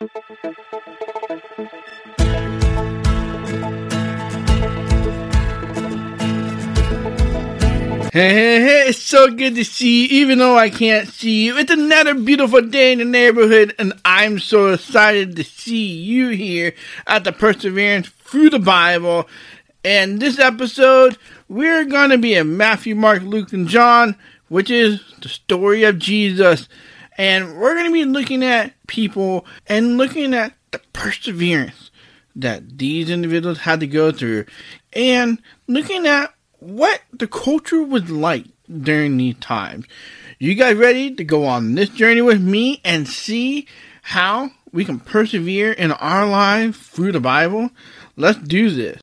Hey, hey, hey, it's so good to see you, even though I can't see you. It's another beautiful day in the neighborhood, and I'm so excited to see you here at the Perseverance through the Bible. And this episode, we're going to be in Matthew, Mark, Luke, and John, which is the story of Jesus. And we're going to be looking at people and looking at the perseverance that these individuals had to go through, and looking at what the culture was like during these times. You guys ready to go on this journey with me and see how we can persevere in our lives through the Bible? Let's do this.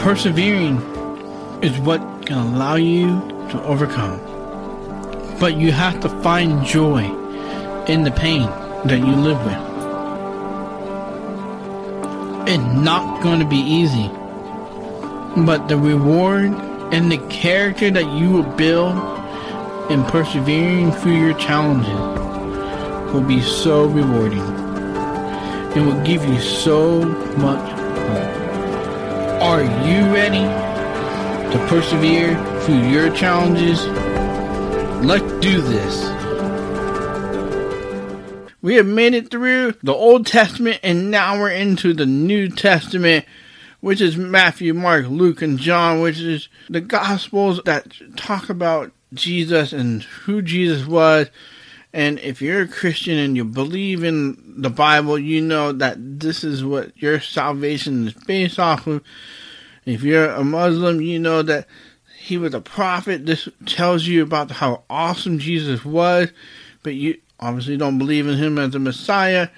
Persevering is what can allow you to overcome. But you have to find joy in the pain that you live with. It's not going to be easy. But the reward and the character that you will build in persevering through your challenges will be so rewarding. It will give you so much hope. Are you ready to persevere through your challenges? Let's do this. We have made it through the Old Testament and now we're into the New Testament, which is Matthew, Mark, Luke, and John, which is the Gospels that talk about Jesus and who Jesus was. And if you're a Christian and you believe in the Bible, you know that this is what your salvation is based off of. If you're a Muslim, you know that he was a prophet. This tells you about how awesome Jesus was, but you obviously don't believe in him as a Messiah.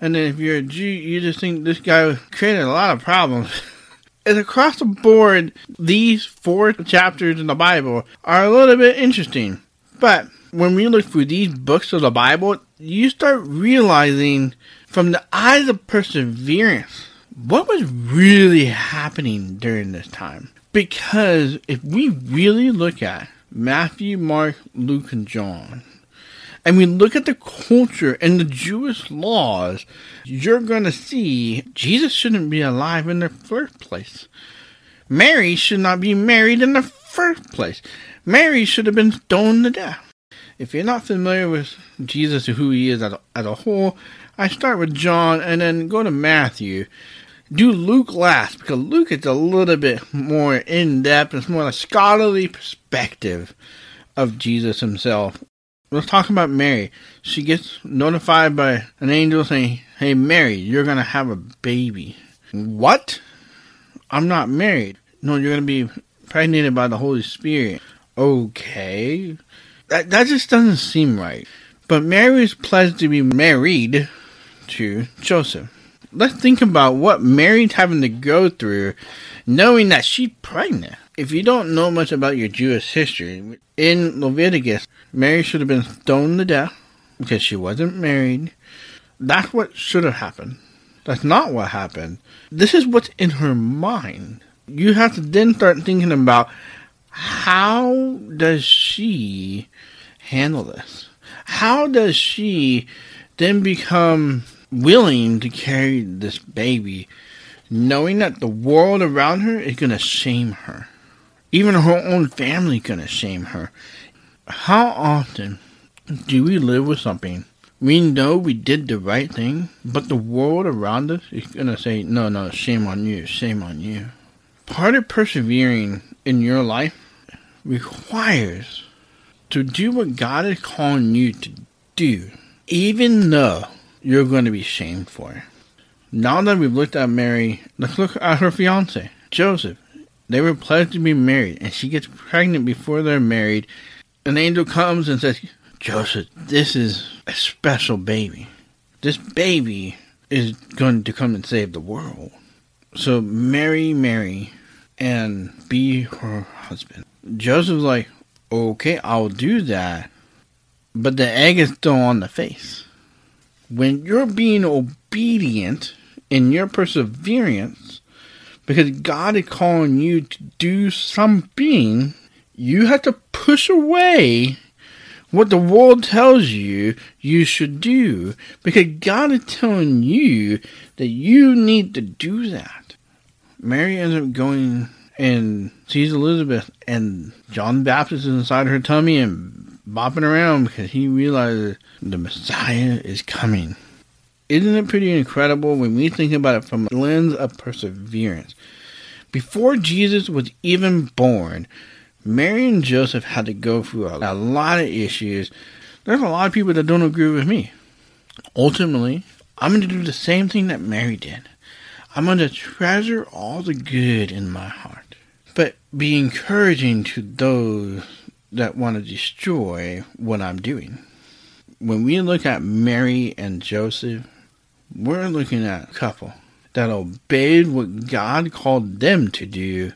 And then if you're a Jew, you just think this guy created a lot of problems. As across the board, these four chapters in the Bible are a little bit interesting. But when we look through these books of the Bible, you start realizing from the eyes of perseverance what was really happening during this time. Because if we really look at Matthew, Mark, Luke, and John, and we look at the culture and the Jewish laws, you're going to see Jesus shouldn't be alive in the first place. Mary should not be married in the first place. Mary should have been stoned to death. If you're not familiar with Jesus or who he is as a, as a whole, I start with John and then go to Matthew. Do Luke last because Luke is a little bit more in depth. It's more a scholarly perspective of Jesus himself let's talk about Mary. She gets notified by an angel saying, Hey, Mary, you're going to have a baby. What? I'm not married. No, you're going to be impregnated by the Holy Spirit. Okay. That, that just doesn't seem right. But Mary is pledged to be married to Joseph. Let's think about what Mary's having to go through knowing that she's pregnant. If you don't know much about your Jewish history, in Leviticus, Mary should have been stoned to death because she wasn't married. That's what should have happened. That's not what happened. This is what's in her mind. You have to then start thinking about how does she handle this? How does she then become willing to carry this baby knowing that the world around her is going to shame her? Even her own family gonna shame her. How often do we live with something? We know we did the right thing, but the world around us is gonna say, no, no, shame on you, shame on you. Part of persevering in your life requires to do what God is calling you to do, even though you're going to be shamed for it. Now that we've looked at Mary, let's look at her fiance, Joseph. They were pledged to be married, and she gets pregnant before they're married. An angel comes and says, Joseph, this is a special baby. This baby is going to come and save the world. So Mary, Mary and be her husband. Joseph's like, okay, I'll do that. But the egg is still on the face. When you're being obedient in your perseverance, Because God is calling you to do something, you have to push away what the world tells you you should do. Because God is telling you that you need to do that. Mary ends up going and sees Elizabeth, and John the Baptist is inside her tummy and bopping around because he realizes the Messiah is coming. Isn't it pretty incredible when we think about it from a lens of perseverance? Before Jesus was even born, Mary and Joseph had to go through a, a lot of issues. There's a lot of people that don't agree with me. Ultimately, I'm going to do the same thing that Mary did. I'm going to treasure all the good in my heart, but be encouraging to those that want to destroy what I'm doing. When we look at Mary and Joseph, we're looking at a couple that obeyed what God called them to do,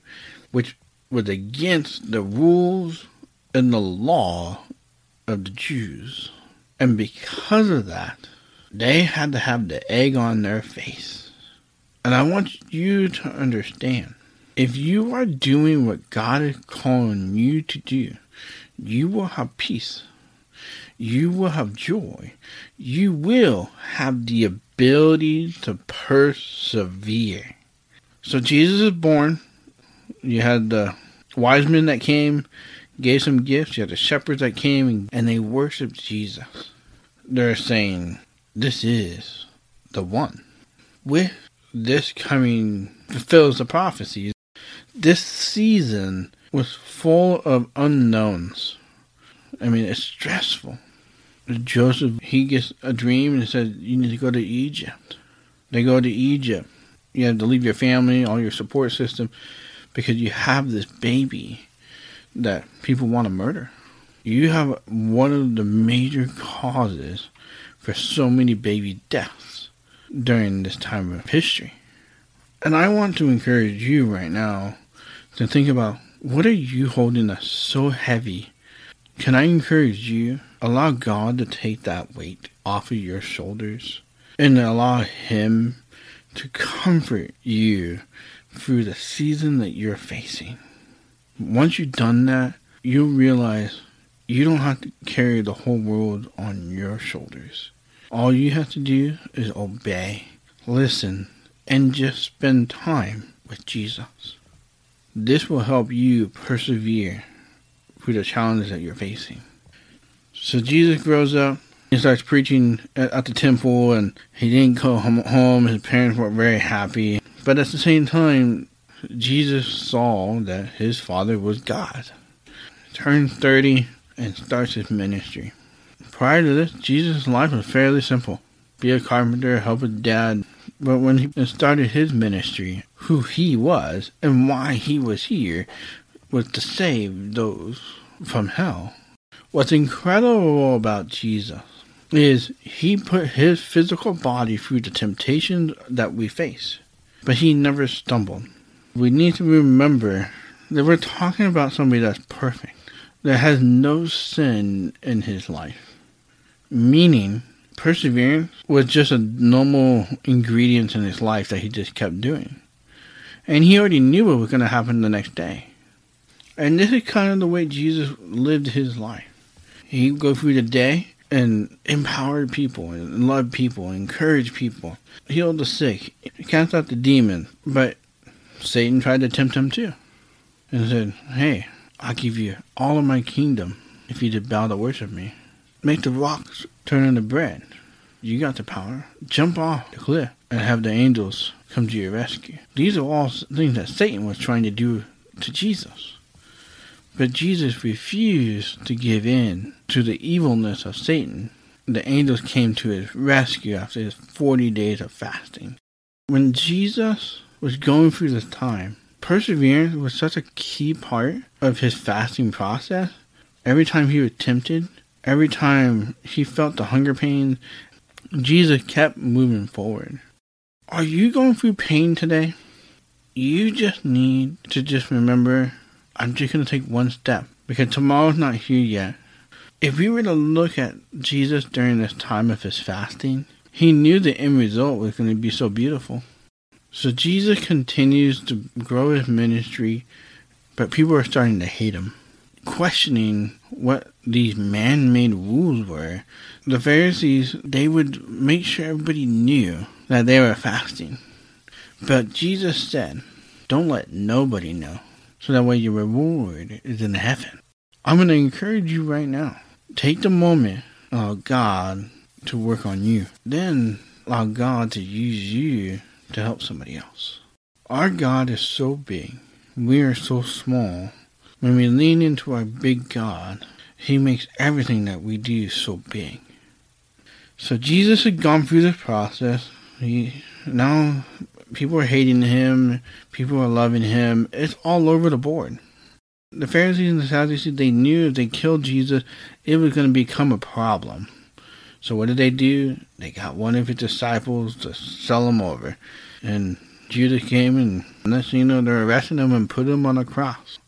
which was against the rules and the law of the Jews. And because of that, they had to have the egg on their face. And I want you to understand if you are doing what God is calling you to do, you will have peace. You will have joy. You will have the ability to persevere. So Jesus is born. You had the wise men that came, gave some gifts. You had the shepherds that came and they worshiped Jesus. They're saying, This is the one. With this coming fulfills the prophecies. This season was full of unknowns. I mean, it's stressful. Joseph, he gets a dream and says, You need to go to Egypt. They go to Egypt. You have to leave your family, all your support system, because you have this baby that people want to murder. You have one of the major causes for so many baby deaths during this time of history. And I want to encourage you right now to think about what are you holding that's so heavy? Can I encourage you? Allow God to take that weight off of your shoulders and allow Him to comfort you through the season that you're facing. Once you've done that, you'll realize you don't have to carry the whole world on your shoulders. All you have to do is obey, listen, and just spend time with Jesus. This will help you persevere through the challenges that you're facing. So Jesus grows up and starts preaching at, the temple, and he didn't go home. His parents weren't very happy. But at the same time, Jesus saw that his father was God. Turns 30 and starts his ministry. Prior to this, Jesus' life was fairly simple. Be a carpenter, help his dad, but when he started his ministry, who he was and why he was here was to save those from hell. What's incredible about Jesus is he put his physical body through the temptations that we face, but he never stumbled. We need to remember that we're talking about somebody that's perfect, that has no sin in his life, meaning perseverance was just a normal ingredient in his life that he just kept doing. And he already knew what was going to happen the next day. And this is kind of the way Jesus lived his life. He would go through the day and empowered people and loved people, and encouraged people, healed the sick, cast out the demon. But Satan tried to tempt him too. And said, Hey, I'll give you all of my kingdom if you just bow to worship me. Make the rocks turn into bread. You got the power. Jump off the cliff and have the angels come to your rescue. These are all things that Satan was trying to do to Jesus. But Jesus refused to give in to the evilness of Satan. The angels came to his rescue after his 40 days of fasting. When Jesus was going through this time, perseverance was such a key part of his fasting process. Every time he was tempted, Every time he felt the hunger pain, Jesus kept moving forward. Are you going through pain today? You just need to just remember I'm just going to take one step because tomorrow's not here yet. If we were to look at Jesus during this time of his fasting, he knew the end result was going to be so beautiful. So Jesus continues to grow his ministry, but people are starting to hate him, questioning what these man made rules were. The Pharisees, they would make sure everybody knew that they were fasting. But Jesus said, Don't let nobody know, so that way your reward is in heaven. I'm going to encourage you right now. Take the moment, allow God to work on you. Then allow God to use you to help somebody else. Our God is so big. We are so small. When we lean into our big God, He makes everything that we do so big. So Jesus had gone through this process. He now people are hating him, people are loving him. It's all over the board. The Pharisees and the Sadducees they knew if they killed Jesus, it was going to become a problem. So what did they do? They got one of his disciples to sell him over. And Judas came and next thing you know, they're arresting him and put him on a cross.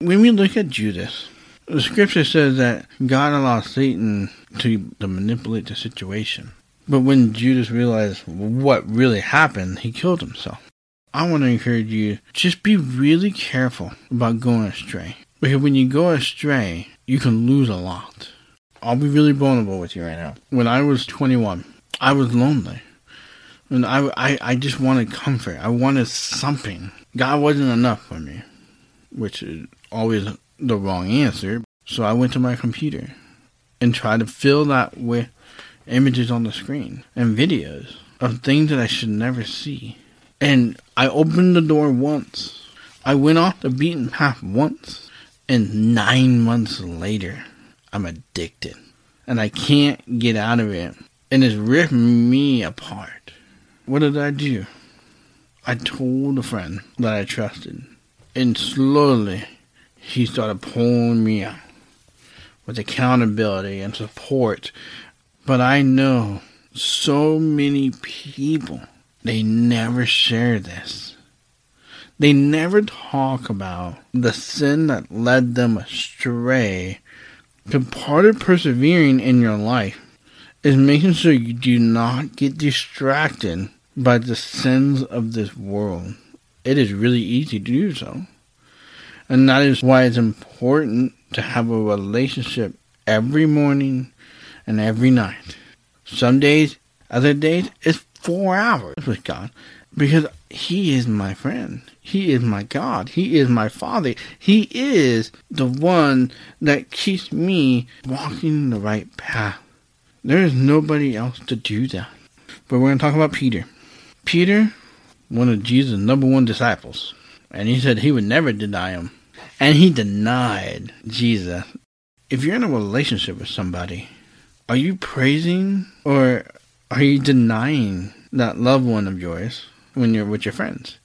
When we look at Judas, the scripture says that God allowed Satan to, to manipulate the situation. But when Judas realized what really happened, he killed himself. I want to encourage you, just be really careful about going astray. Because when you go astray, you can lose a lot. I'll be really vulnerable with you right now. When I was 21, I was lonely. And I, I, I just wanted comfort. I wanted something. God wasn't enough for me, which always the wrong answer. So I went to my computer and tried to fill that with images on the screen and videos of things that I should never see. And I opened the door once. I went off the beaten path once. And nine months later, I'm addicted and I can't get out of it. And it's ripping me apart. What did I do? I told a friend that I trusted. And slowly, he started pulling me out with accountability and support. But I know so many people, they never share this. They never talk about the sin that led them astray the part of persevering in your life is making sure you do not get distracted by the sins of this world. It is really easy to do so. And that is why it's important to have a relationship every morning and every night. Some days, other days, it's four hours with God because He is my friend. He is my God. He is my Father. He is the one that keeps me walking the right path. There is nobody else to do that. But we're going to talk about Peter. Peter, one of Jesus' number one disciples, and he said he would never deny him. And he denied Jesus. If you're in a relationship with somebody, are you praising or are you denying that loved one of yours? when you're with your friends.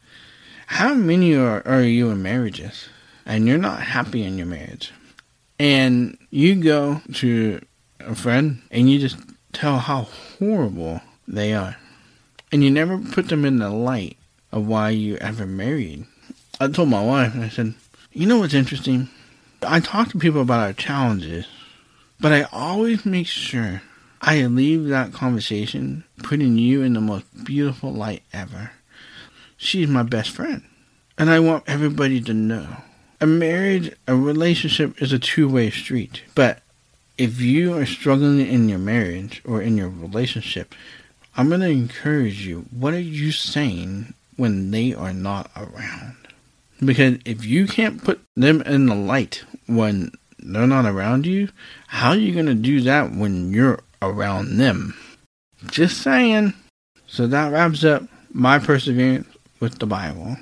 How many are, are you in marriages and you're not happy in your marriage? And you go to a friend and you just tell how horrible they are. And you never put them in the light of why you ever married. I told my wife, I said, you know what's interesting? I talk to people about our challenges, but I always make sure I leave that conversation putting you in the most beautiful light ever. She's my best friend. And I want everybody to know. A marriage, a relationship is a two way street. But if you are struggling in your marriage or in your relationship, I'm going to encourage you. What are you saying when they are not around? Because if you can't put them in the light when they're not around you, how are you going to do that when you're around them? Just saying. So that wraps up my perseverance with the Bible.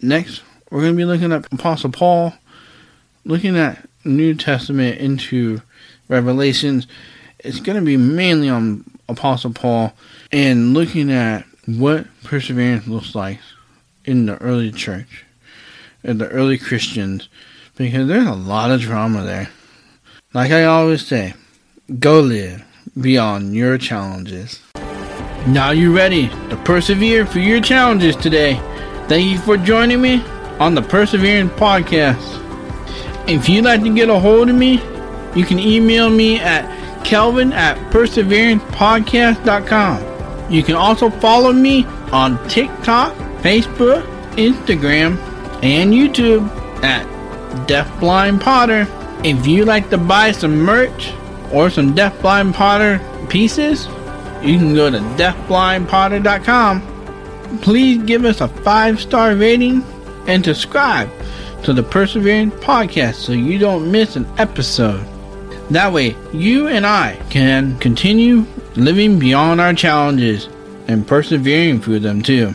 Next, we're going to be looking at Apostle Paul, looking at New Testament into Revelations. It's going to be mainly on Apostle Paul and looking at what perseverance looks like in the early church, in the early Christians, because there's a lot of drama there. Like I always say, go live beyond your challenges. Now you're ready to persevere for your challenges today. Thank you for joining me on the Perseverance Podcast. If you'd like to get a hold of me, you can email me at kelvin at perseverancepodcast.com. You can also follow me on TikTok, Facebook, Instagram, and YouTube at Deafblind Potter. If you like to buy some merch or some Deafblind Potter pieces, you can go to deafblindpotter.com. Please give us a five star rating and subscribe to the Persevering Podcast so you don't miss an episode. That way, you and I can continue living beyond our challenges and persevering through them too.